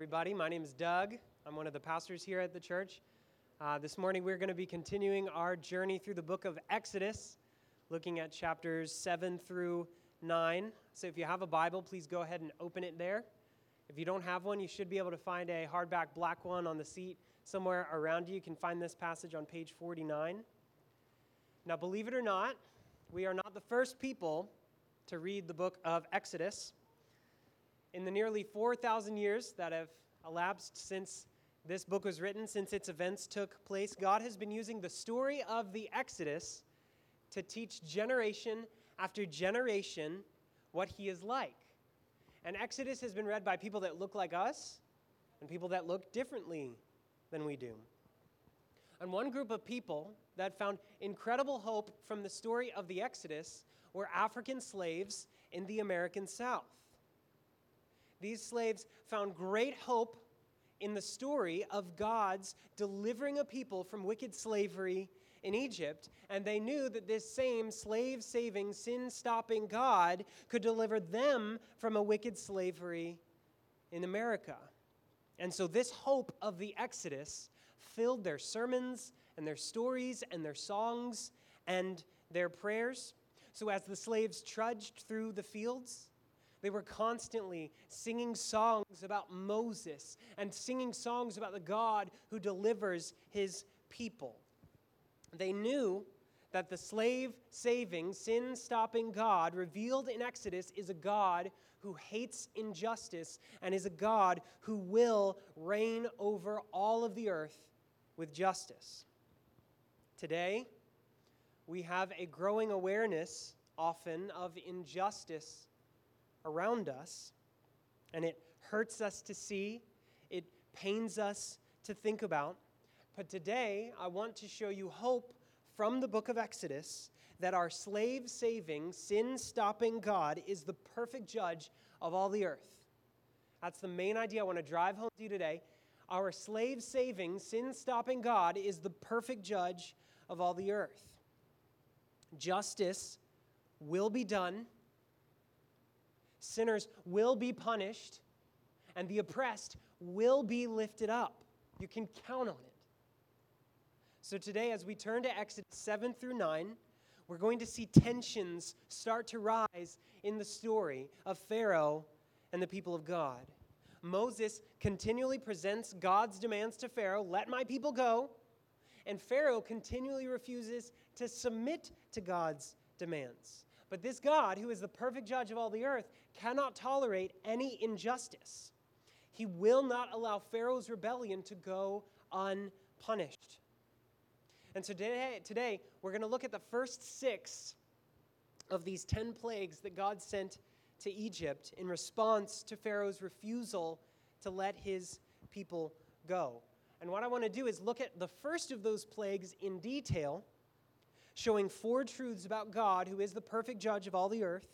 everybody. My name is Doug. I'm one of the pastors here at the church. Uh, this morning, we're going to be continuing our journey through the book of Exodus, looking at chapters 7 through 9. So, if you have a Bible, please go ahead and open it there. If you don't have one, you should be able to find a hardback black one on the seat somewhere around you. You can find this passage on page 49. Now, believe it or not, we are not the first people to read the book of Exodus. In the nearly 4,000 years that have elapsed since this book was written, since its events took place, God has been using the story of the Exodus to teach generation after generation what He is like. And Exodus has been read by people that look like us and people that look differently than we do. And one group of people that found incredible hope from the story of the Exodus were African slaves in the American South. These slaves found great hope in the story of God's delivering a people from wicked slavery in Egypt, and they knew that this same slave saving, sin stopping God could deliver them from a wicked slavery in America. And so, this hope of the Exodus filled their sermons and their stories and their songs and their prayers. So, as the slaves trudged through the fields, they were constantly singing songs about Moses and singing songs about the God who delivers his people. They knew that the slave saving, sin stopping God revealed in Exodus is a God who hates injustice and is a God who will reign over all of the earth with justice. Today, we have a growing awareness often of injustice around us, and it hurts us to see, it pains us to think about. But today, I want to show you hope from the book of Exodus that our slave saving, sin stopping God is the perfect judge of all the earth. That's the main idea I want to drive home to you today. Our slave saving, sin stopping God is the perfect judge of all the earth. Justice will be done, sinners will be punished, and the oppressed will be lifted up. You can count on it. So, today, as we turn to Exodus 7 through 9, we're going to see tensions start to rise in the story of Pharaoh and the people of God. Moses continually presents God's demands to Pharaoh let my people go. And Pharaoh continually refuses to submit to God's demands. But this God, who is the perfect judge of all the earth, cannot tolerate any injustice. He will not allow Pharaoh's rebellion to go unpunished. And so today, today we're going to look at the first six of these 10 plagues that God sent to Egypt in response to Pharaoh's refusal to let his people go. And what I want to do is look at the first of those plagues in detail, showing four truths about God, who is the perfect judge of all the earth.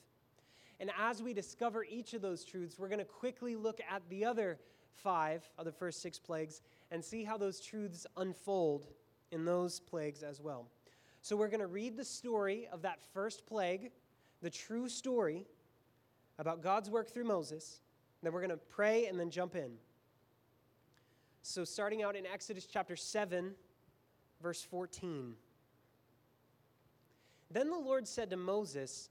And as we discover each of those truths, we're going to quickly look at the other five of the first six plagues and see how those truths unfold in those plagues as well. So we're going to read the story of that first plague, the true story about God's work through Moses. Then we're going to pray and then jump in. So, starting out in Exodus chapter 7, verse 14. Then the Lord said to Moses,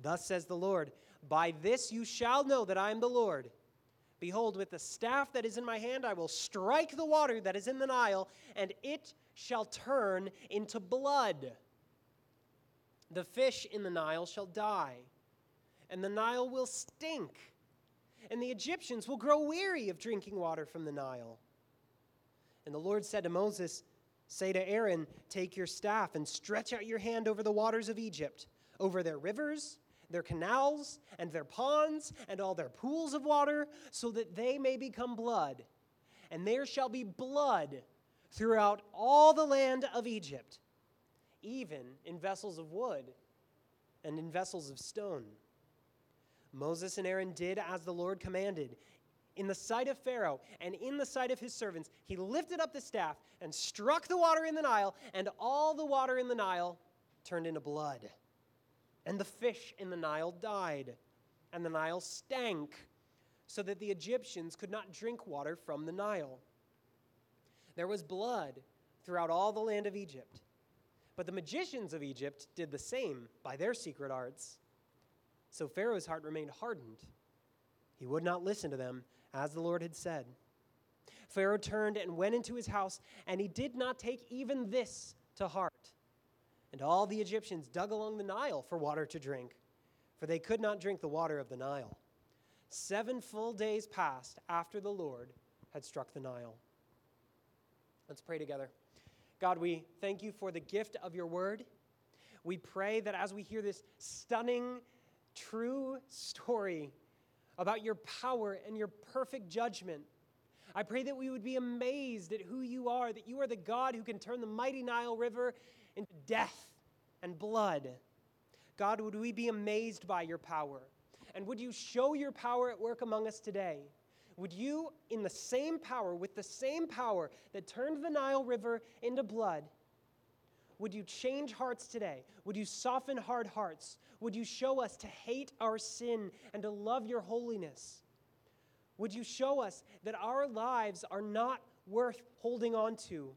Thus says the Lord By this you shall know that I am the Lord. Behold, with the staff that is in my hand, I will strike the water that is in the Nile, and it shall turn into blood. The fish in the Nile shall die, and the Nile will stink, and the Egyptians will grow weary of drinking water from the Nile. And the Lord said to Moses, Say to Aaron, Take your staff and stretch out your hand over the waters of Egypt, over their rivers, their canals and their ponds and all their pools of water, so that they may become blood. And there shall be blood throughout all the land of Egypt, even in vessels of wood and in vessels of stone. Moses and Aaron did as the Lord commanded. In the sight of Pharaoh and in the sight of his servants, he lifted up the staff and struck the water in the Nile, and all the water in the Nile turned into blood. And the fish in the Nile died, and the Nile stank, so that the Egyptians could not drink water from the Nile. There was blood throughout all the land of Egypt. But the magicians of Egypt did the same by their secret arts. So Pharaoh's heart remained hardened. He would not listen to them, as the Lord had said. Pharaoh turned and went into his house, and he did not take even this to heart. And all the Egyptians dug along the Nile for water to drink, for they could not drink the water of the Nile. Seven full days passed after the Lord had struck the Nile. Let's pray together. God, we thank you for the gift of your word. We pray that as we hear this stunning, true story about your power and your perfect judgment, I pray that we would be amazed at who you are, that you are the God who can turn the mighty Nile River into death and blood. God, would we be amazed by your power? And would you show your power at work among us today? Would you, in the same power, with the same power that turned the Nile River into blood, would you change hearts today? Would you soften hard hearts? Would you show us to hate our sin and to love your holiness? Would you show us that our lives are not worth holding on to?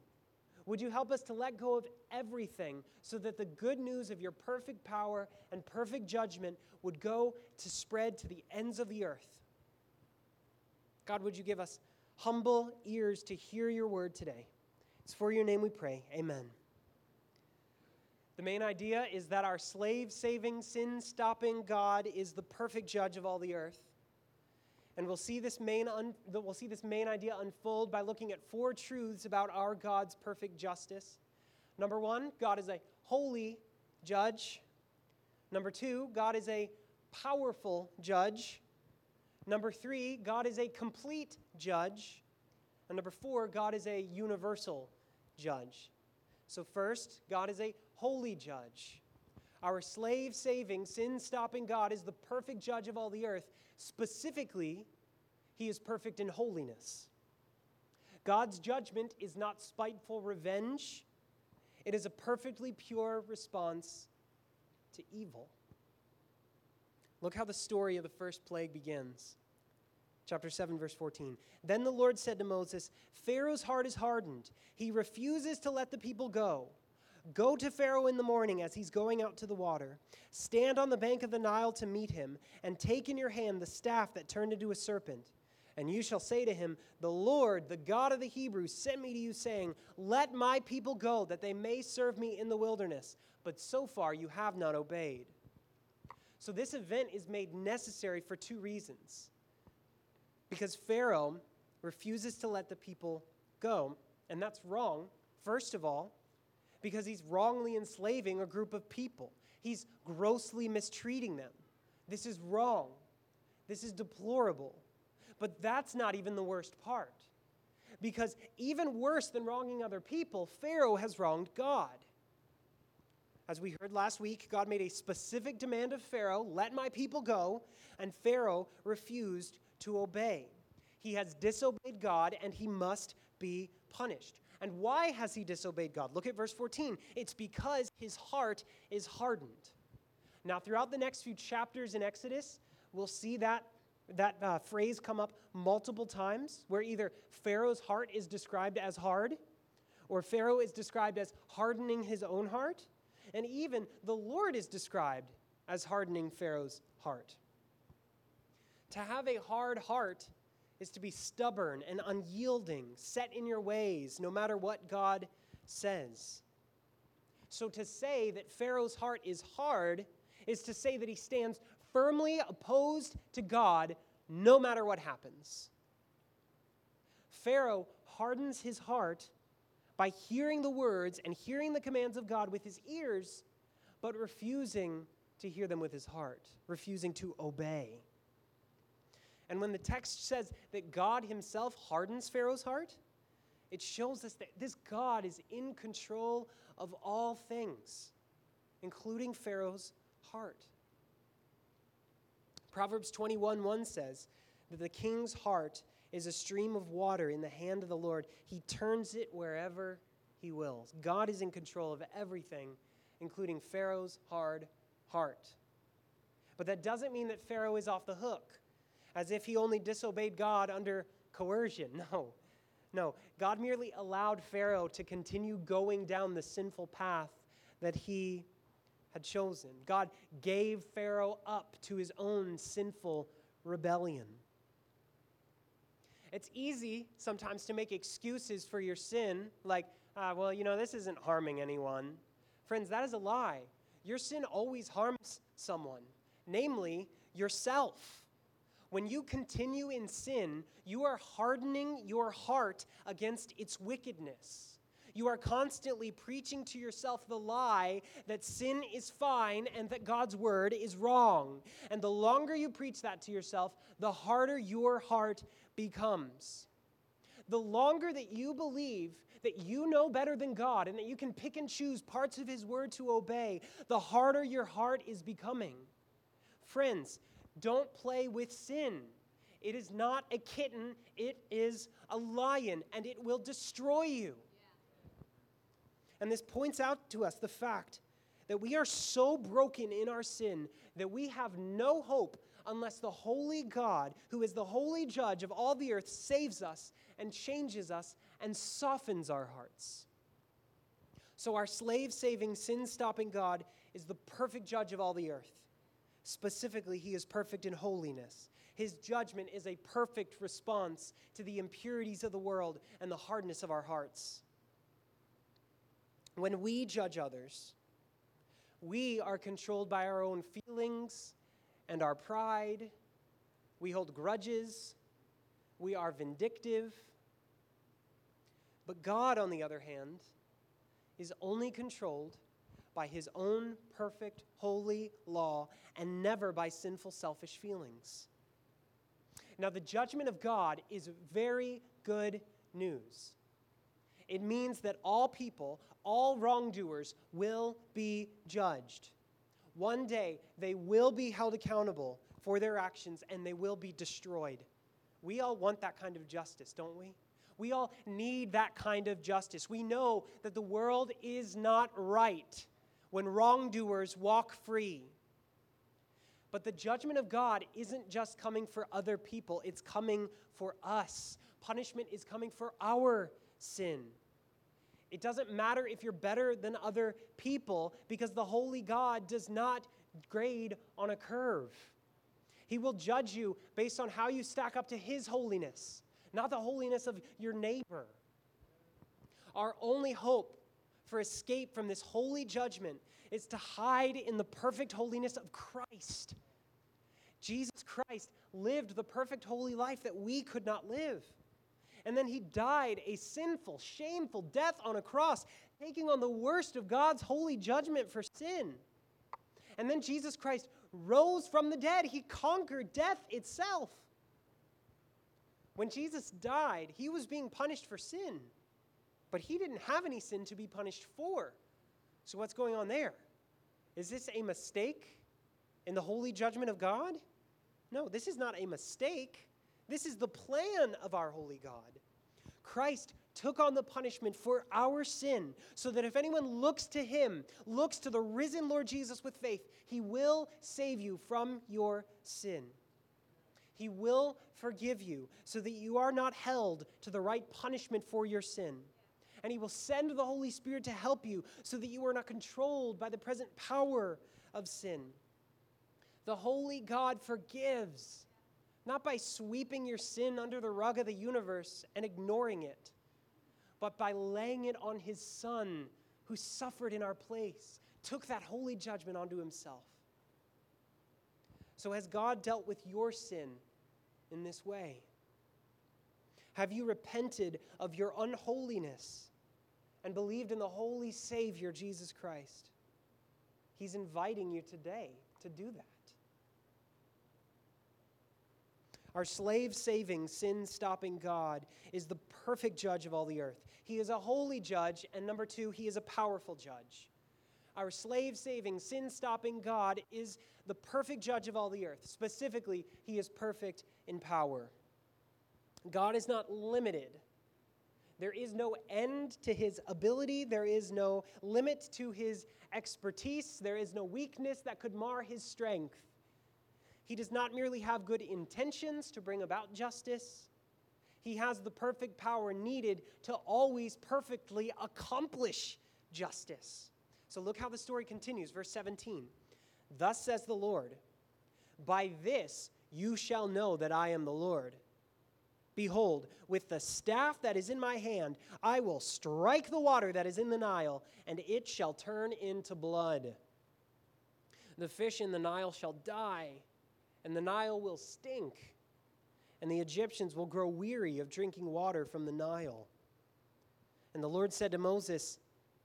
Would you help us to let go of everything so that the good news of your perfect power and perfect judgment would go to spread to the ends of the earth? God, would you give us humble ears to hear your word today? It's for your name we pray. Amen. The main idea is that our slave saving, sin stopping God is the perfect judge of all the earth. And we'll see, this main un- we'll see this main idea unfold by looking at four truths about our God's perfect justice. Number one, God is a holy judge. Number two, God is a powerful judge. Number three, God is a complete judge. And number four, God is a universal judge. So, first, God is a holy judge. Our slave saving, sin stopping God is the perfect judge of all the earth. Specifically, he is perfect in holiness. God's judgment is not spiteful revenge, it is a perfectly pure response to evil. Look how the story of the first plague begins. Chapter 7, verse 14. Then the Lord said to Moses, Pharaoh's heart is hardened. He refuses to let the people go. Go to Pharaoh in the morning as he's going out to the water. Stand on the bank of the Nile to meet him, and take in your hand the staff that turned into a serpent. And you shall say to him, The Lord, the God of the Hebrews, sent me to you, saying, Let my people go, that they may serve me in the wilderness. But so far you have not obeyed. So, this event is made necessary for two reasons. Because Pharaoh refuses to let the people go, and that's wrong, first of all, because he's wrongly enslaving a group of people. He's grossly mistreating them. This is wrong. This is deplorable. But that's not even the worst part. Because even worse than wronging other people, Pharaoh has wronged God. As we heard last week, God made a specific demand of Pharaoh let my people go, and Pharaoh refused to obey. He has disobeyed God, and he must be punished. And why has he disobeyed God? Look at verse 14. It's because his heart is hardened. Now, throughout the next few chapters in Exodus, we'll see that, that uh, phrase come up multiple times where either Pharaoh's heart is described as hard, or Pharaoh is described as hardening his own heart, and even the Lord is described as hardening Pharaoh's heart. To have a hard heart is to be stubborn and unyielding, set in your ways, no matter what God says. So to say that Pharaoh's heart is hard is to say that he stands firmly opposed to God no matter what happens. Pharaoh hardens his heart by hearing the words and hearing the commands of God with his ears, but refusing to hear them with his heart, refusing to obey. And when the text says that God himself hardens Pharaoh's heart, it shows us that this God is in control of all things, including Pharaoh's heart. Proverbs 21 1 says that the king's heart is a stream of water in the hand of the Lord. He turns it wherever he wills. God is in control of everything, including Pharaoh's hard heart. But that doesn't mean that Pharaoh is off the hook, as if he only disobeyed God under coercion. No. No. God merely allowed Pharaoh to continue going down the sinful path that he had chosen. God gave Pharaoh up to his own sinful rebellion. It's easy sometimes to make excuses for your sin, like, uh, well, you know, this isn't harming anyone. Friends, that is a lie. Your sin always harms someone, namely yourself. When you continue in sin, you are hardening your heart against its wickedness. You are constantly preaching to yourself the lie that sin is fine and that God's word is wrong. And the longer you preach that to yourself, the harder your heart becomes. The longer that you believe that you know better than God and that you can pick and choose parts of His word to obey, the harder your heart is becoming. Friends, don't play with sin. It is not a kitten, it is a lion, and it will destroy you. And this points out to us the fact that we are so broken in our sin that we have no hope unless the holy God, who is the holy judge of all the earth, saves us and changes us and softens our hearts. So, our slave saving, sin stopping God is the perfect judge of all the earth. Specifically, he is perfect in holiness. His judgment is a perfect response to the impurities of the world and the hardness of our hearts. When we judge others, we are controlled by our own feelings and our pride. We hold grudges. We are vindictive. But God, on the other hand, is only controlled by his own perfect, holy law and never by sinful, selfish feelings. Now, the judgment of God is very good news. It means that all people, all wrongdoers will be judged. One day, they will be held accountable for their actions and they will be destroyed. We all want that kind of justice, don't we? We all need that kind of justice. We know that the world is not right when wrongdoers walk free. But the judgment of God isn't just coming for other people, it's coming for us. Punishment is coming for our sin. It doesn't matter if you're better than other people because the holy God does not grade on a curve. He will judge you based on how you stack up to His holiness, not the holiness of your neighbor. Our only hope for escape from this holy judgment is to hide in the perfect holiness of Christ. Jesus Christ lived the perfect holy life that we could not live. And then he died a sinful, shameful death on a cross, taking on the worst of God's holy judgment for sin. And then Jesus Christ rose from the dead. He conquered death itself. When Jesus died, he was being punished for sin, but he didn't have any sin to be punished for. So, what's going on there? Is this a mistake in the holy judgment of God? No, this is not a mistake. This is the plan of our holy God. Christ took on the punishment for our sin so that if anyone looks to him, looks to the risen Lord Jesus with faith, he will save you from your sin. He will forgive you so that you are not held to the right punishment for your sin. And he will send the Holy Spirit to help you so that you are not controlled by the present power of sin. The holy God forgives not by sweeping your sin under the rug of the universe and ignoring it, but by laying it on his Son who suffered in our place, took that holy judgment onto himself. So, has God dealt with your sin in this way? Have you repented of your unholiness and believed in the holy Savior, Jesus Christ? He's inviting you today to do that. Our slave saving, sin stopping God is the perfect judge of all the earth. He is a holy judge, and number two, he is a powerful judge. Our slave saving, sin stopping God is the perfect judge of all the earth. Specifically, he is perfect in power. God is not limited. There is no end to his ability. There is no limit to his expertise. There is no weakness that could mar his strength. He does not merely have good intentions to bring about justice, he has the perfect power needed to always perfectly accomplish justice. So look how the story continues. Verse 17 Thus says the Lord, By this you shall know that I am the Lord. Behold, with the staff that is in my hand, I will strike the water that is in the Nile, and it shall turn into blood. The fish in the Nile shall die, and the Nile will stink, and the Egyptians will grow weary of drinking water from the Nile. And the Lord said to Moses,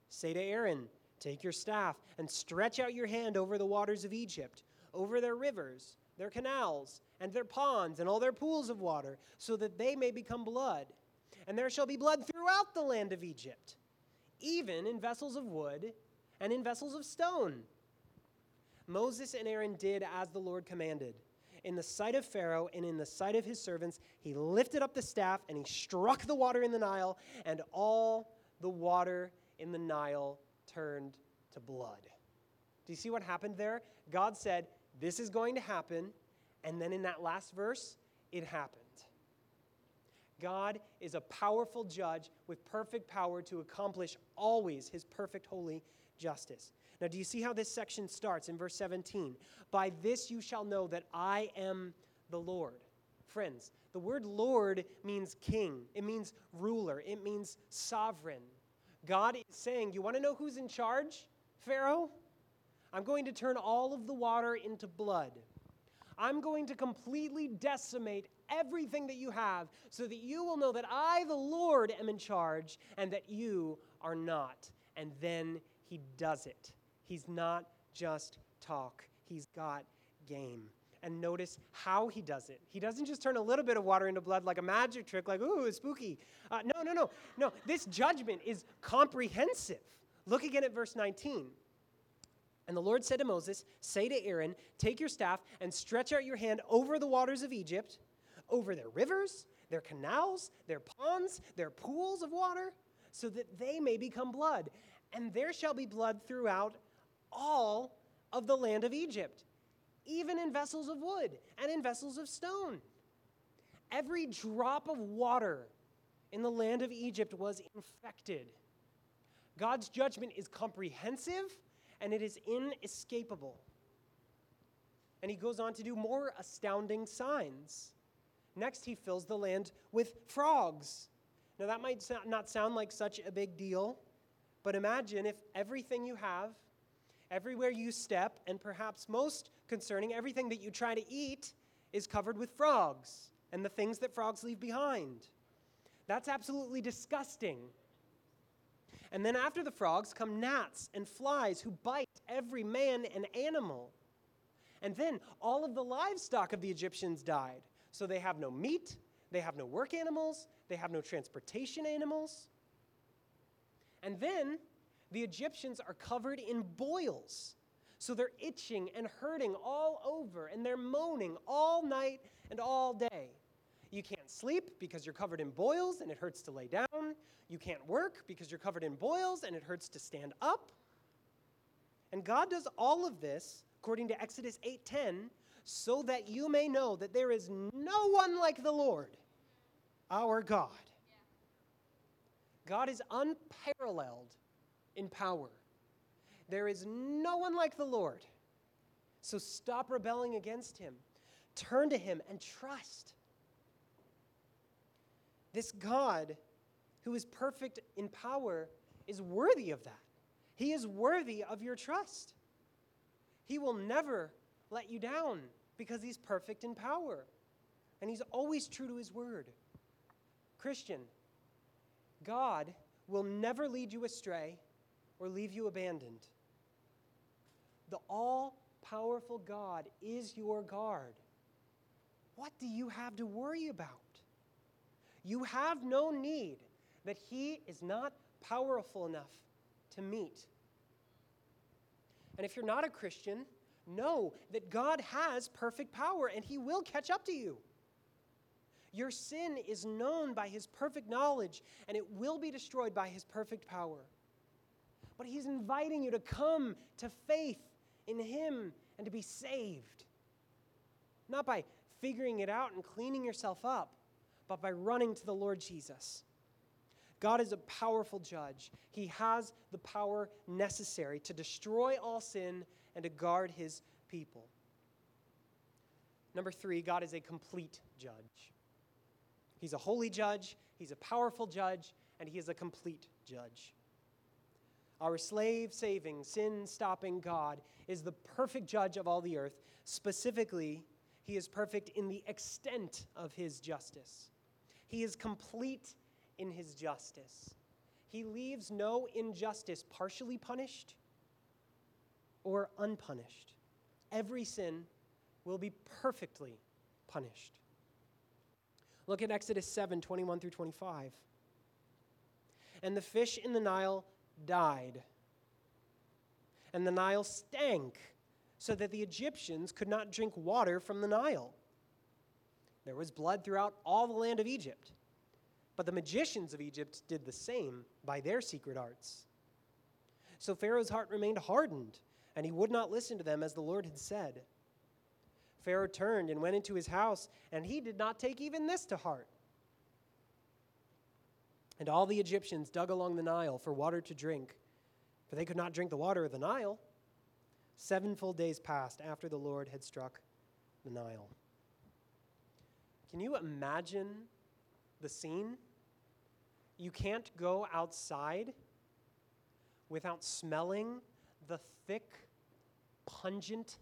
Say to Aaron, Take your staff and stretch out your hand over the waters of Egypt, over their rivers, their canals and their ponds and all their pools of water, so that they may become blood. And there shall be blood throughout the land of Egypt, even in vessels of wood and in vessels of stone. Moses and Aaron did as the Lord commanded. In the sight of Pharaoh and in the sight of his servants, he lifted up the staff and he struck the water in the Nile, and all the water in the Nile turned to blood. Do you see what happened there? God said, This is going to happen. And then in that last verse, it happened. God is a powerful judge with perfect power to accomplish always his perfect holy justice. Now, do you see how this section starts in verse 17? By this you shall know that I am the Lord. Friends, the word Lord means king, it means ruler, it means sovereign. God is saying, You want to know who's in charge, Pharaoh? I'm going to turn all of the water into blood. I'm going to completely decimate everything that you have so that you will know that I, the Lord, am in charge and that you are not. And then he does it. He's not just talk, he's got game. And notice how he does it. He doesn't just turn a little bit of water into blood like a magic trick, like, ooh, it's spooky. Uh, no, no, no. No, this judgment is comprehensive. Look again at verse 19. And the Lord said to Moses, Say to Aaron, Take your staff and stretch out your hand over the waters of Egypt, over their rivers, their canals, their ponds, their pools of water, so that they may become blood. And there shall be blood throughout all of the land of Egypt, even in vessels of wood and in vessels of stone. Every drop of water in the land of Egypt was infected. God's judgment is comprehensive and it is inescapable. And he goes on to do more astounding signs. Next, he fills the land with frogs. Now, that might not sound like such a big deal, but imagine if everything you have, everywhere you step, and perhaps most concerning, everything that you try to eat is covered with frogs and the things that frogs leave behind. That's absolutely disgusting. And then after the frogs come gnats and flies who bite every man and animal. And then all of the livestock of the Egyptians died. So they have no meat, they have no work animals, they have no transportation animals. And then the Egyptians are covered in boils. So they're itching and hurting all over, and they're moaning all night and all day. You can't sleep because you're covered in boils and it hurts to lay down. You can't work because you're covered in boils and it hurts to stand up. And God does all of this, according to Exodus 8:10, so that you may know that there is no one like the Lord, our God. God is unparalleled in power. There is no one like the Lord. So stop rebelling against him. Turn to him and trust. This God, who is perfect in power, is worthy of that. He is worthy of your trust. He will never let you down because he's perfect in power. And he's always true to his word. Christian, God will never lead you astray or leave you abandoned. The all powerful God is your guard, what do you have to worry about? You have no need that He is not powerful enough to meet. And if you're not a Christian, know that God has perfect power and He will catch up to you. Your sin is known by His perfect knowledge and it will be destroyed by His perfect power. But He's inviting you to come to faith in Him and to be saved. Not by figuring it out and cleaning yourself up, but by running to the Lord Jesus. God is a powerful judge. He has the power necessary to destroy all sin and to guard his people. Number three, God is a complete judge. He's a holy judge, he's a powerful judge, and he is a complete judge. Our slave saving, sin stopping God is the perfect judge of all the earth. Specifically, he is perfect in the extent of his justice. He is complete in his justice. He leaves no injustice partially punished or unpunished. Every sin will be perfectly punished. Look at Exodus 7 21 through 25. And the fish in the Nile died, and the Nile stank, so that the Egyptians could not drink water from the Nile. There was blood throughout all the land of Egypt. But the magicians of Egypt did the same by their secret arts. So Pharaoh's heart remained hardened, and he would not listen to them as the Lord had said. Pharaoh turned and went into his house, and he did not take even this to heart. And all the Egyptians dug along the Nile for water to drink, for they could not drink the water of the Nile. Seven full days passed after the Lord had struck the Nile. Can you imagine the scene? You can't go outside without smelling the thick, pungent,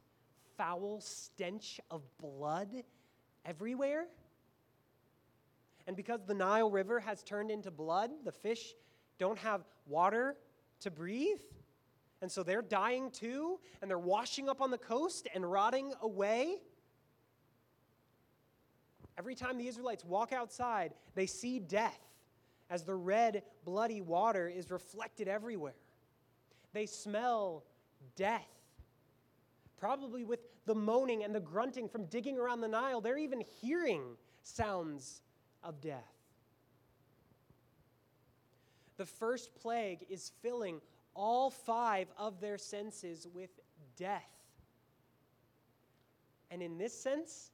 foul stench of blood everywhere. And because the Nile River has turned into blood, the fish don't have water to breathe. And so they're dying too, and they're washing up on the coast and rotting away. Every time the Israelites walk outside, they see death as the red, bloody water is reflected everywhere. They smell death. Probably with the moaning and the grunting from digging around the Nile, they're even hearing sounds of death. The first plague is filling all five of their senses with death. And in this sense,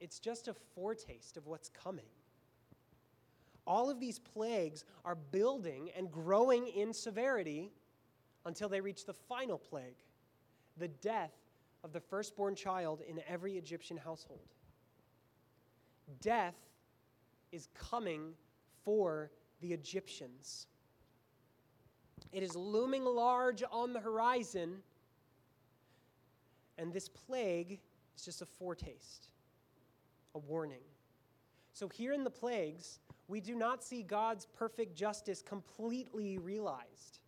it's just a foretaste of what's coming. All of these plagues are building and growing in severity until they reach the final plague the death of the firstborn child in every Egyptian household. Death is coming for the Egyptians. It is looming large on the horizon, and this plague is just a foretaste a warning. So, here in the plagues, we do not see God's perfect justice completely realized.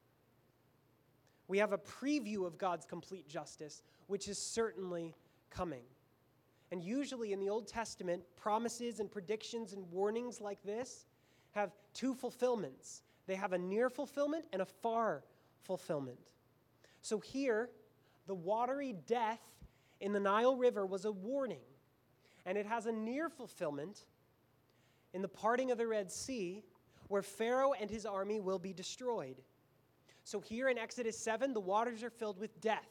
We have a preview of God's complete justice, which is certainly coming. And usually in the Old Testament, promises and predictions and warnings like this have two fulfillments they have a near fulfillment and a far fulfillment. So here, the watery death in the Nile River was a warning and it has a near fulfillment in the parting of the Red Sea, where Pharaoh and his army will be destroyed. So here in Exodus 7, the waters are filled with death.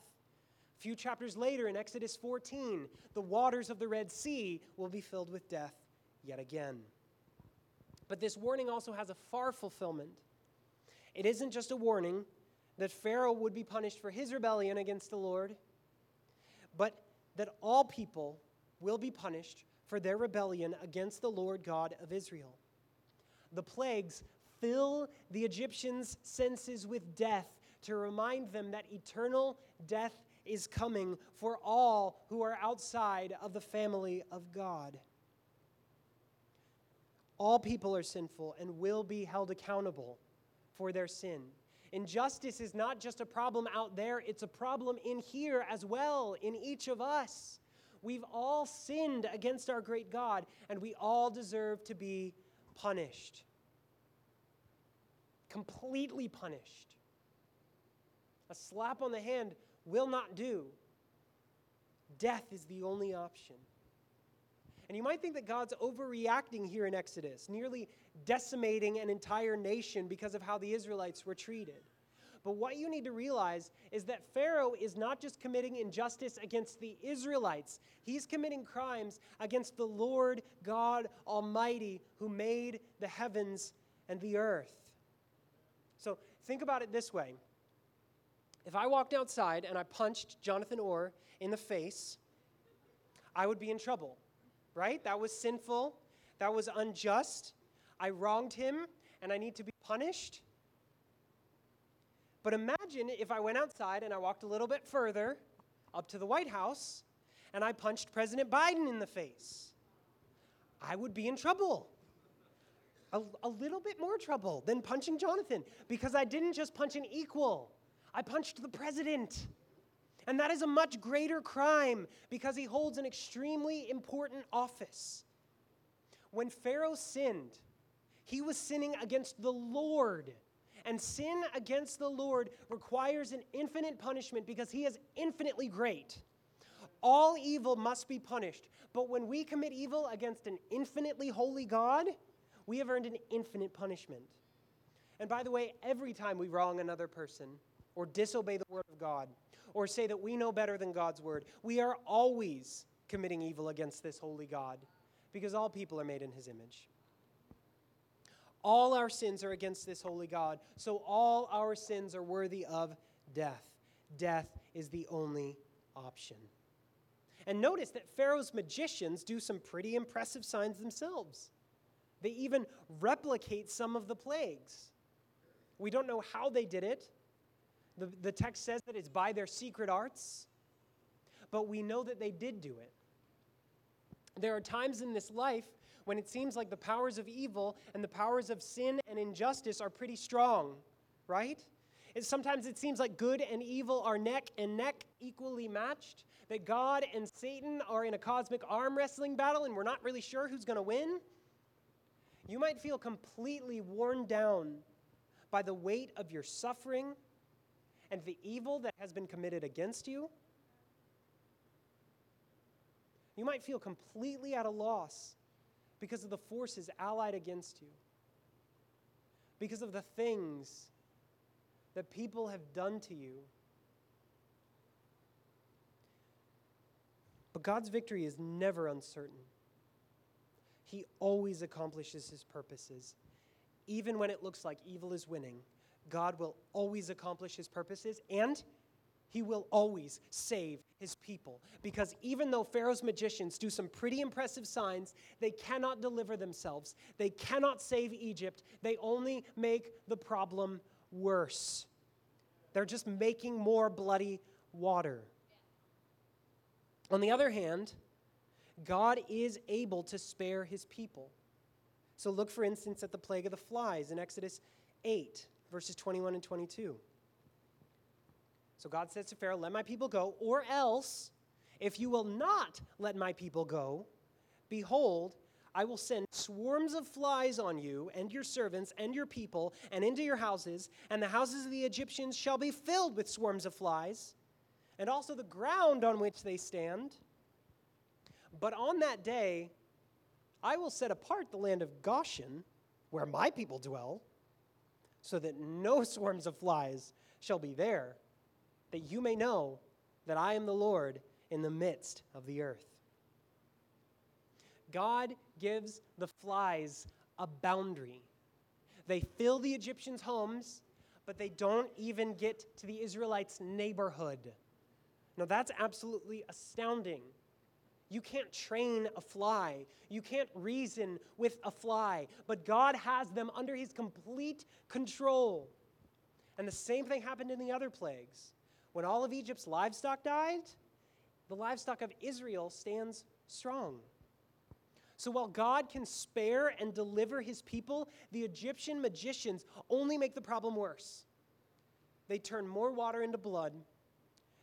A few chapters later, in Exodus 14, the waters of the Red Sea will be filled with death yet again. But this warning also has a far fulfillment. It isn't just a warning that Pharaoh would be punished for his rebellion against the Lord, but that all people will be punished for their rebellion against the Lord God of Israel. The plagues fill the Egyptians' senses with death to remind them that eternal death is coming for all who are outside of the family of God. All people are sinful and will be held accountable for their sin. Injustice is not just a problem out there, it's a problem in here as well, in each of us. We've all sinned against our great God, and we all deserve to be punished. Completely punished. A slap on the hand will not do. Death is the only option. And you might think that God's overreacting here in Exodus, nearly decimating an entire nation because of how the Israelites were treated. But what you need to realize is that Pharaoh is not just committing injustice against the Israelites, he's committing crimes against the Lord God Almighty who made the heavens and the earth. So think about it this way if I walked outside and I punched Jonathan Orr in the face, I would be in trouble, right? That was sinful, that was unjust. I wronged him, and I need to be punished. But imagine if I went outside and I walked a little bit further up to the White House and I punched President Biden in the face. I would be in trouble. A, a, little bit more trouble than punching Jonathan because I didn't just punch an equal, I punched the president. And that is a much greater crime because he holds an extremely important office. When Pharaoh sinned, he was sinning against the Lord. And sin against the Lord requires an infinite punishment because he is infinitely great. All evil must be punished. But when we commit evil against an infinitely holy God, we have earned an infinite punishment. And by the way, every time we wrong another person or disobey the word of God or say that we know better than God's word, we are always committing evil against this holy God because all people are made in his image. All our sins are against this holy God, so all our sins are worthy of death. Death is the only option. And notice that Pharaoh's magicians do some pretty impressive signs themselves. They even replicate some of the plagues. We don't know how they did it. The, the text says that it's by their secret arts, but we know that they did do it. There are times in this life when it seems like the powers of evil and the powers of sin and injustice are pretty strong, right? Sometimes it seems like good and evil are neck and neck equally matched, that God and Satan are in a cosmic arm wrestling battle and we're not really sure who's going to win. You might feel completely worn down by the weight of your suffering and the evil that has been committed against you. You might feel completely at a loss because of the forces allied against you, because of the things that people have done to you. But God's victory is never uncertain. He always accomplishes his purposes. Even when it looks like evil is winning, God will always accomplish his purposes and he will always save his people. Because even though Pharaoh's magicians do some pretty impressive signs, they cannot deliver themselves. They cannot save Egypt. They only make the problem worse. They're just making more bloody water. On the other hand, God is able to spare his people. So look, for instance, at the plague of the flies in Exodus 8, verses 21 and 22. So God says to Pharaoh, Let my people go, or else, if you will not let my people go, behold, I will send swarms of flies on you and your servants and your people and into your houses, and the houses of the Egyptians shall be filled with swarms of flies, and also the ground on which they stand. But on that day, I will set apart the land of Goshen, where my people dwell, so that no swarms of flies shall be there that you may know that I am the Lord in the midst of the earth. God gives the flies a boundary. They fill the Egyptians' homes, but they don't even get to the Israelites' neighborhood. Now, that's absolutely astounding. You can't train a fly. You can't reason with a fly, but God has them under his complete control. And the same thing happened in the other plagues. When all of Egypt's livestock died, the livestock of Israel stands strong. So while God can spare and deliver his people, the Egyptian magicians only make the problem worse. they turn more water into blood,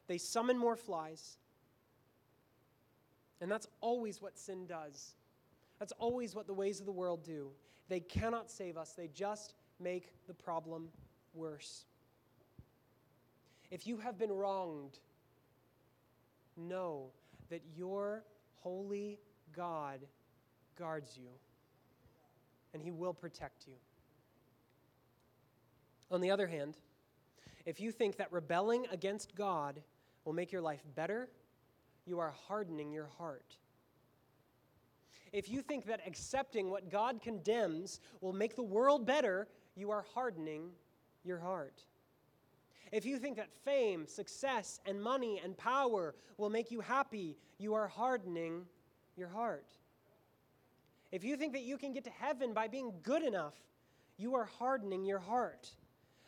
they summon more flies. And that's always what sin does. That's always what the ways of the world do. They cannot save us, they just make the problem worse. If you have been wronged, know that your holy God guards you and he will protect you. On the other hand, if you think that rebelling against God will make your life better, you are hardening your heart. If you think that accepting what God condemns will make the world better, you are hardening your heart. If you think that fame, success, and money and power will make you happy, you are hardening your heart. If you think that you can get to heaven by being good enough, you are hardening your heart.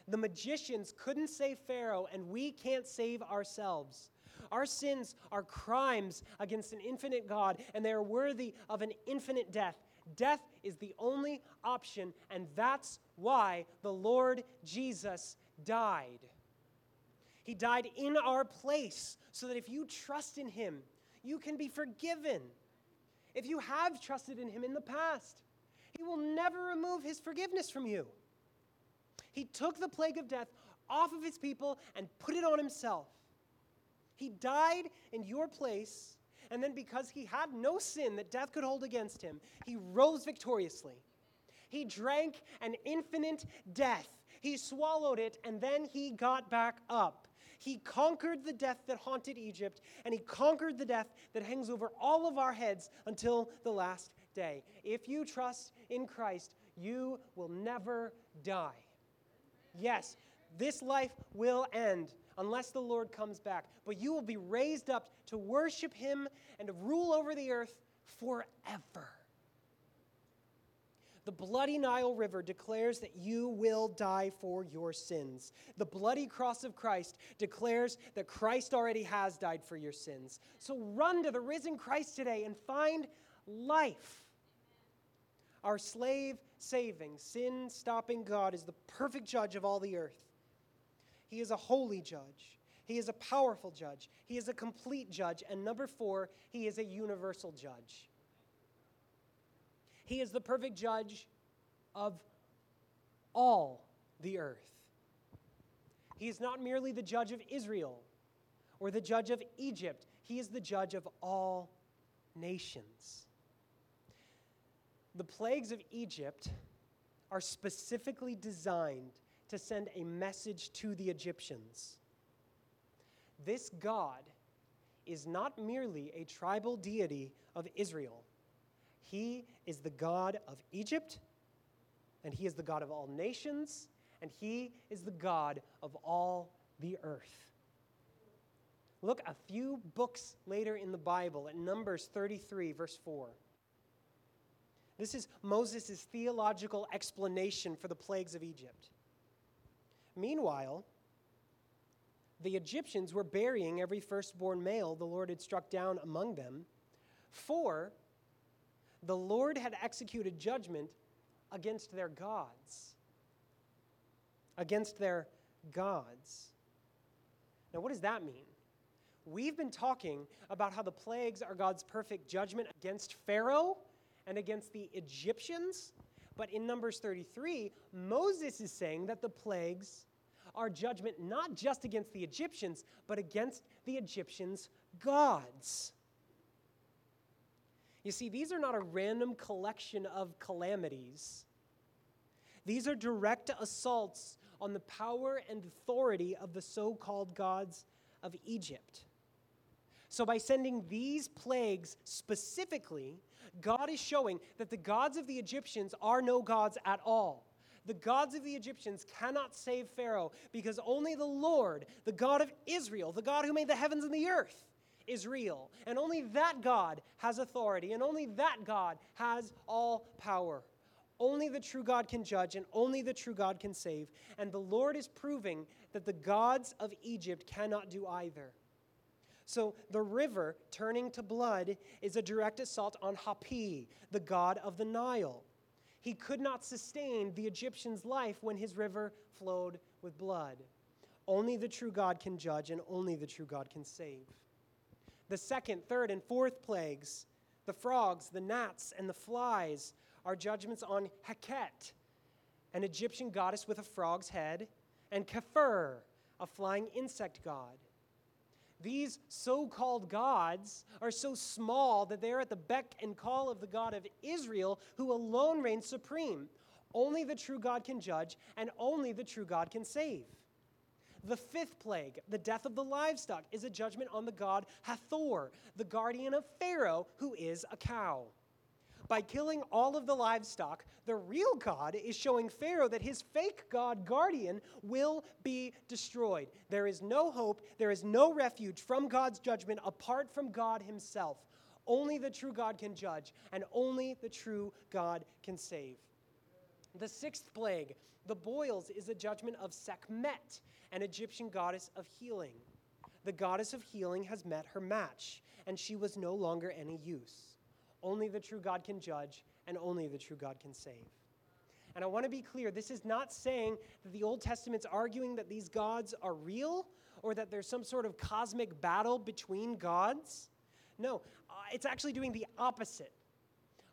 The magicians couldn't save Pharaoh, and we can't save ourselves. Our sins are crimes against an infinite God, and they are worthy of an infinite death. Death is the only option, and that's why the Lord Jesus died. He died in our place so that if you trust in Him, you can be forgiven. If you have trusted in Him in the past, He will never remove His forgiveness from you. He took the plague of death off of His people and put it on Himself. He died in your place, and then because He had no sin that death could hold against Him, He rose victoriously. He drank an infinite death. He swallowed it, and then He got back up. He conquered the death that haunted Egypt, and he conquered the death that hangs over all of our heads until the last day. If you trust in Christ, you will never die. Yes, this life will end unless the Lord comes back, but you will be raised up to worship him and to rule over the earth forever. The bloody Nile River declares that you will die for your sins. The bloody cross of Christ declares that Christ already has died for your sins. So run to the risen Christ today and find life. Our slave saving, sin stopping God is the perfect judge of all the earth. He is a holy judge. He is a powerful judge. He is a complete judge. And number four, he is a universal judge. He is the perfect judge of all the earth. He is not merely the judge of Israel or the judge of Egypt, he is the judge of all nations. The plagues of Egypt are specifically designed to send a message to the Egyptians. This God is not merely a tribal deity of Israel. He is the God of Egypt, and He is the God of all nations, and He is the God of all the earth. Look a few books later in the Bible at Numbers 33, verse 4. This is Moses' theological explanation for the plagues of Egypt. Meanwhile, the Egyptians were burying every firstborn male the Lord had struck down among them, for the Lord had executed judgment against their gods. Against their gods. Now, what does that mean? We've been talking about how the plagues are God's perfect judgment against Pharaoh and against the Egyptians. But in Numbers 33, Moses is saying that the plagues are judgment not just against the Egyptians, but against the Egyptians' gods. You see, these are not a random collection of calamities. These are direct assaults on the power and authority of the so called gods of Egypt. So, by sending these plagues specifically, God is showing that the gods of the Egyptians are no gods at all. The gods of the Egyptians cannot save Pharaoh because only the Lord, the God of Israel, the God who made the heavens and the earth, is real. And only that God has authority, and only that God has all power. Only the true God can judge, and only the true God can save. And the Lord is proving that the gods of Egypt cannot do either. So the river turning to blood is a direct assault on Hapi, the god of the Nile. He could not sustain the Egyptian's life when his river flowed with blood. Only the true God can judge, and only the true God can save. The second, third, and fourth plagues, the frogs, the gnats, and the flies, are judgments on Heket, an Egyptian goddess with a frog's head, and Kheper, a flying insect god. These so called gods are so small that they are at the beck and call of the God of Israel, who alone reigns supreme. Only the true God can judge, and only the true God can save. The fifth plague, the death of the livestock, is a judgment on the god Hathor, the guardian of Pharaoh, who is a cow. By killing all of the livestock, the real God is showing Pharaoh that his fake God guardian will be destroyed. There is no hope, there is no refuge from God's judgment apart from God himself. Only the true God can judge, and only the true God can save. The sixth plague, the boils, is a judgment of Sekhmet, an Egyptian goddess of healing. The goddess of healing has met her match, and she was no longer any use. Only the true God can judge, and only the true God can save. And I want to be clear this is not saying that the Old Testament's arguing that these gods are real or that there's some sort of cosmic battle between gods. No, uh, it's actually doing the opposite.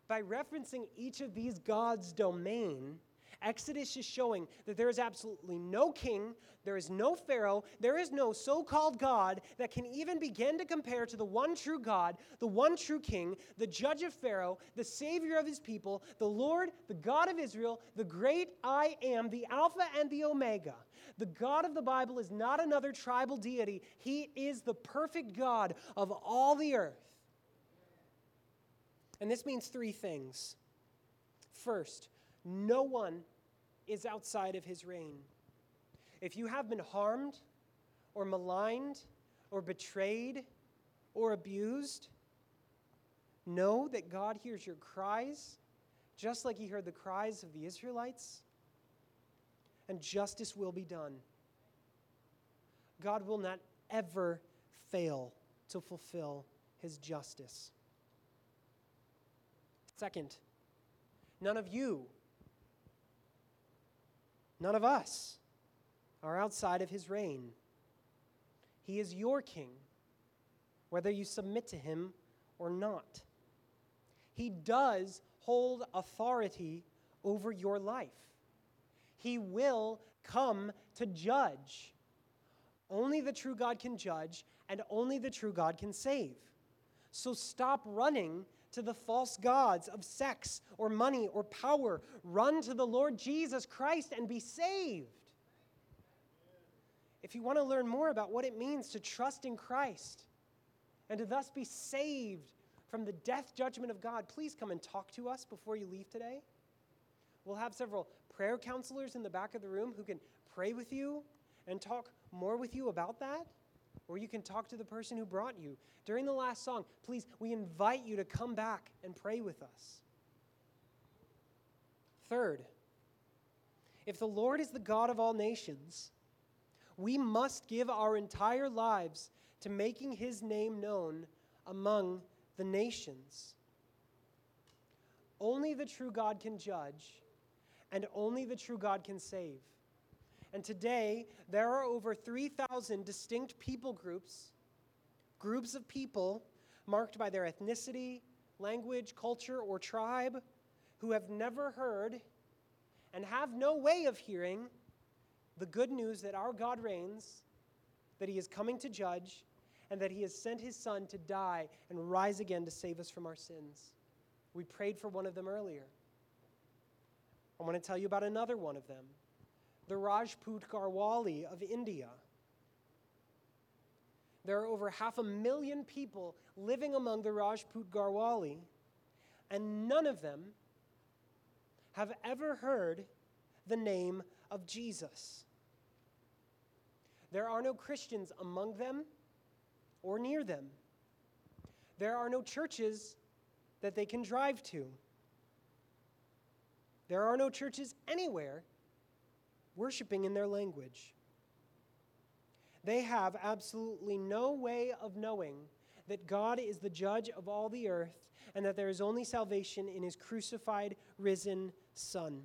By referencing each of these gods' domain, Exodus is showing that there is absolutely no king, there is no Pharaoh, there is no so called God that can even begin to compare to the one true God, the one true king, the judge of Pharaoh, the savior of his people, the Lord, the God of Israel, the great I am, the Alpha and the Omega. The God of the Bible is not another tribal deity, He is the perfect God of all the earth. And this means three things. First, no one is outside of his reign. If you have been harmed or maligned or betrayed or abused, know that God hears your cries just like he heard the cries of the Israelites, and justice will be done. God will not ever fail to fulfill his justice. Second, none of you None of us are outside of his reign. He is your king, whether you submit to him or not. He does hold authority over your life. He will come to judge. Only the true God can judge, and only the true God can save. So stop running to the false gods of sex or money or power. Run to the Lord Jesus Christ and be saved. If you want to learn more about what it means to trust in Christ and to thus be saved from the death judgment of God, please come and talk to us before you leave today. We'll have several prayer counselors in the back of the room who can pray with you and talk more with you about that or you can talk to the person who brought you. During the last song, please, we invite you to come back and pray with us. Third, if the Lord is the God of all nations, we must give our entire lives to making his name known among the nations. Only the true God can judge, and only the true God can save. And today, there are over 3,000 distinct people groups, groups of people marked by their ethnicity, language, culture, or tribe, who have never heard and have no way of hearing the good news that our God reigns, that He is coming to judge, and that He has sent His Son to die and rise again to save us from our sins. We prayed for one of them earlier. I want to tell you about another one of them the Rajput Garhwali of India. There are over half a million people living among the Rajput Garhwali, and none of them have ever heard the name of Jesus. There are no Christians among them or near them. There are no churches that they can drive to. There are no churches anywhere worshiping in their language. They have absolutely no way of knowing that God is the judge of all the earth and that there is only salvation in his crucified, risen Son.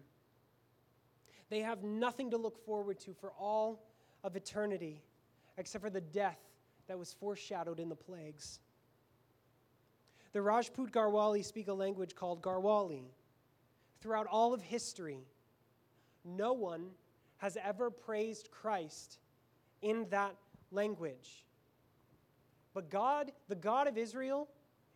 They have nothing to look forward to for all of eternity, except for the death that was foreshadowed in the plagues. The Rajput Garhwali speak a language called Garhwali. Throughout all of history, no one has ever praised Christ in that language. But God, the God of Israel,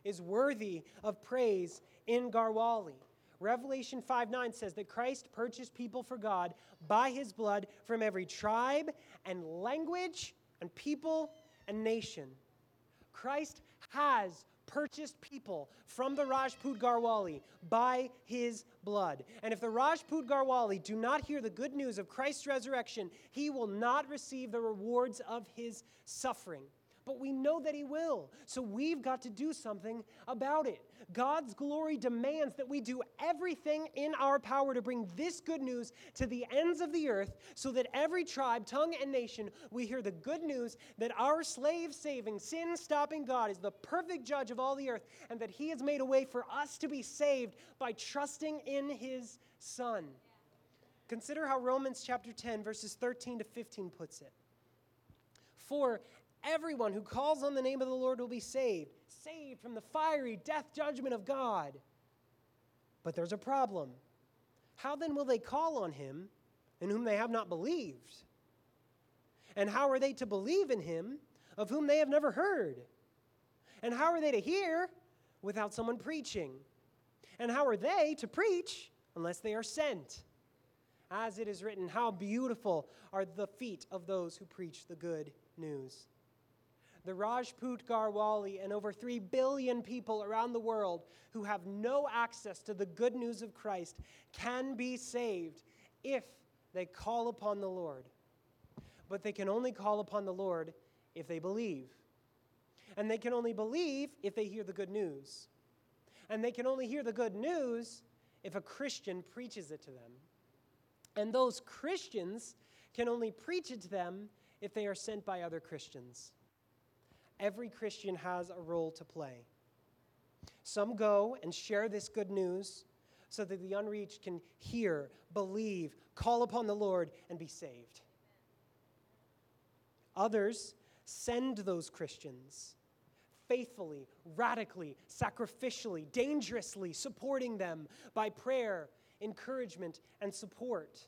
is worthy of praise in Garhwali. Revelation 5 9 says that Christ purchased people for God by his blood from every tribe and language and people and nation. Christ has purchased people from the Rajput Garhwali by his blood. And if the Rajput Garhwali do not hear the good news of Christ's resurrection, he will not receive the rewards of his suffering but we know that He will. So we've got to do something about it. God's glory demands that we do everything in our power to bring this good news to the ends of the earth so that every tribe, tongue, and nation we hear the good news that our slave saving, sin stopping God is the perfect judge of all the earth and that He has made a way for us to be saved by trusting in His Son. Consider how Romans chapter 10, verses 13 to 15 puts it. For Everyone who calls on the name of the Lord will be saved, saved from the fiery death judgment of God. But there's a problem. How then will they call on him in whom they have not believed? And how are they to believe in him of whom they have never heard? And how are they to hear without someone preaching? And how are they to preach unless they are sent? As it is written, How beautiful are the feet of those who preach the good news the Rajput Garhwali, and over 3 billion people around the world who have no access to the good news of Christ can be saved if they call upon the Lord. But they can only call upon the Lord if they believe. And they can only believe if they hear the good news. And they can only hear the good news if a Christian preaches it to them. And those Christians can only preach it to them if they are sent by other Christians every Christian has a role to play. Some go and share this good news so that the unreached can hear, believe, call upon the Lord, and be saved. Others send those Christians faithfully, radically, sacrificially, dangerously, supporting them by prayer, encouragement, and support.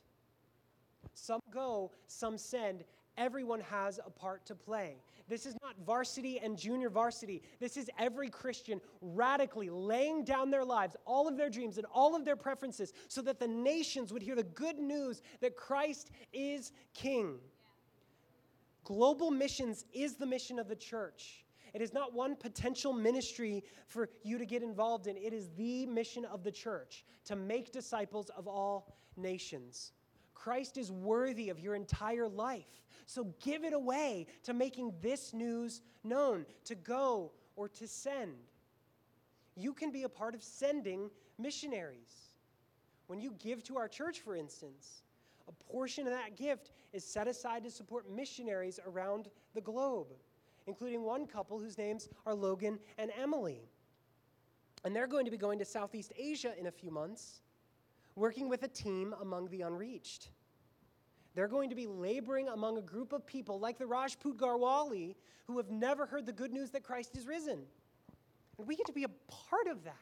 Some go, some send. Everyone has a part to play. This is not varsity and junior varsity. This is every Christian radically laying down their lives, all of their dreams, and all of their preferences so that the nations would hear the good news that Christ is King. Global missions is the mission of the church. It is not one potential ministry for you to get involved in. It is the mission of the church to make disciples of all nations. Christ is worthy of your entire life. So give it away to making this news known, to go or to send. You can be a part of sending missionaries. When you give to our church, for instance, a portion of that gift is set aside to support missionaries around the globe, including one couple whose names are Logan and Emily. And they're going to be going to Southeast Asia in a few months, working with a team among the unreached. They're going to be laboring among a group of people like the Rajput Garhwali who have never heard the good news that Christ is risen. And we get to be a part of that.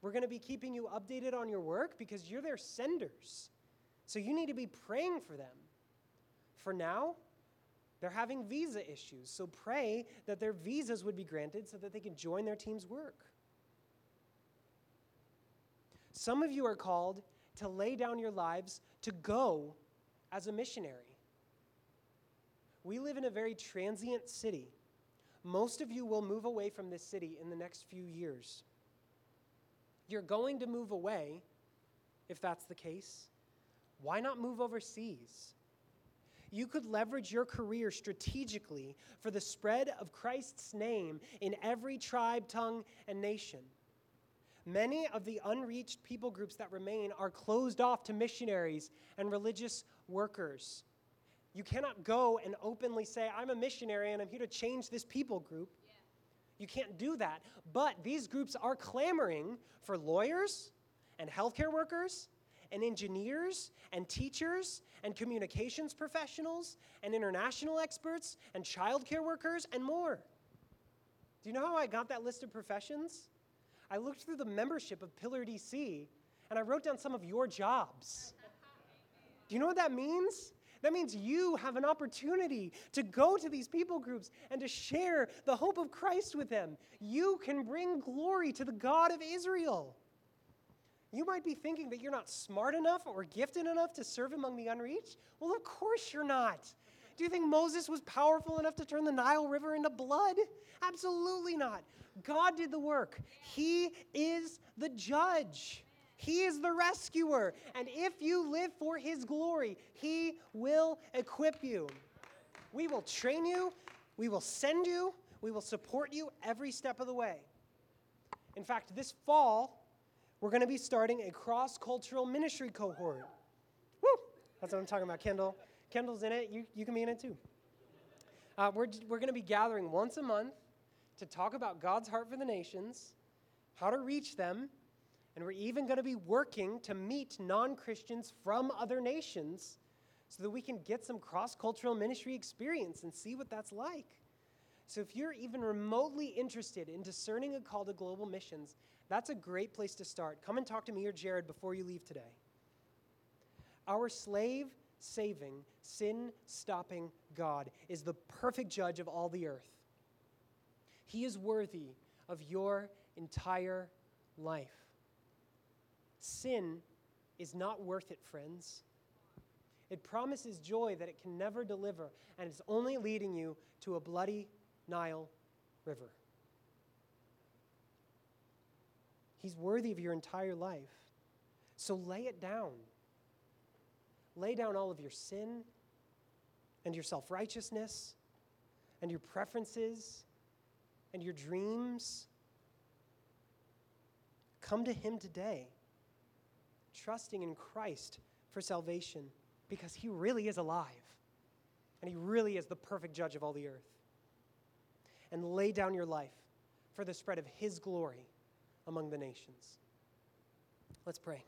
We're going to be keeping you updated on your work because you're their senders. So you need to be praying for them. For now, they're having visa issues. So pray that their visas would be granted so that they can join their team's work. Some of you are called to lay down your lives to go as a missionary. We live in a very transient city. Most of you will move away from this city in the next few years. You're going to move away, if that's the case. Why not move overseas? You could leverage your career strategically for the spread of Christ's name in every tribe, tongue, and nation. Many of the unreached people groups that remain are closed off to missionaries and religious workers. You cannot go and openly say, I'm a missionary and I'm here to change this people group. Yeah. You can't do that. But these groups are clamoring for lawyers and healthcare workers and engineers and teachers and communications professionals and international experts and childcare workers and more. Do you know how I got that list of professions? I looked through the membership of Pillar DC and I wrote down some of your jobs. Do you know what that means? That means you have an opportunity to go to these people groups and to share the hope of Christ with them. You can bring glory to the God of Israel. You might be thinking that you're not smart enough or gifted enough to serve among the unreached. Well, of course you're not. Do you think Moses was powerful enough to turn the Nile River into blood? Absolutely not. God did the work, He is the judge. He is the rescuer. And if you live for His glory, He will equip you. We will train you, we will send you, we will support you every step of the way. In fact, this fall, we're going to be starting a cross cultural ministry cohort. Woo! That's what I'm talking about, Kendall. Kendall's in it, you, you can be in it too. Uh, we're we're going to be gathering once a month to talk about God's heart for the nations, how to reach them, and we're even going to be working to meet non Christians from other nations so that we can get some cross cultural ministry experience and see what that's like. So, if you're even remotely interested in discerning a call to global missions, that's a great place to start. Come and talk to me or Jared before you leave today. Our slave saving, sin stopping God is the perfect judge of all the earth. He is worthy of your entire life. Sin is not worth it, friends. It promises joy that it can never deliver, and it's only leading you to a bloody Nile River. He's worthy of your entire life. So lay it down. Lay down all of your sin and your self righteousness and your preferences and your dreams. Come to Him today trusting in Christ for salvation because he really is alive and he really is the perfect judge of all the earth. And lay down your life for the spread of his glory among the nations. Let's pray.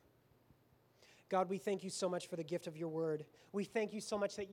God, we thank you so much for the gift of your word. We thank you so much that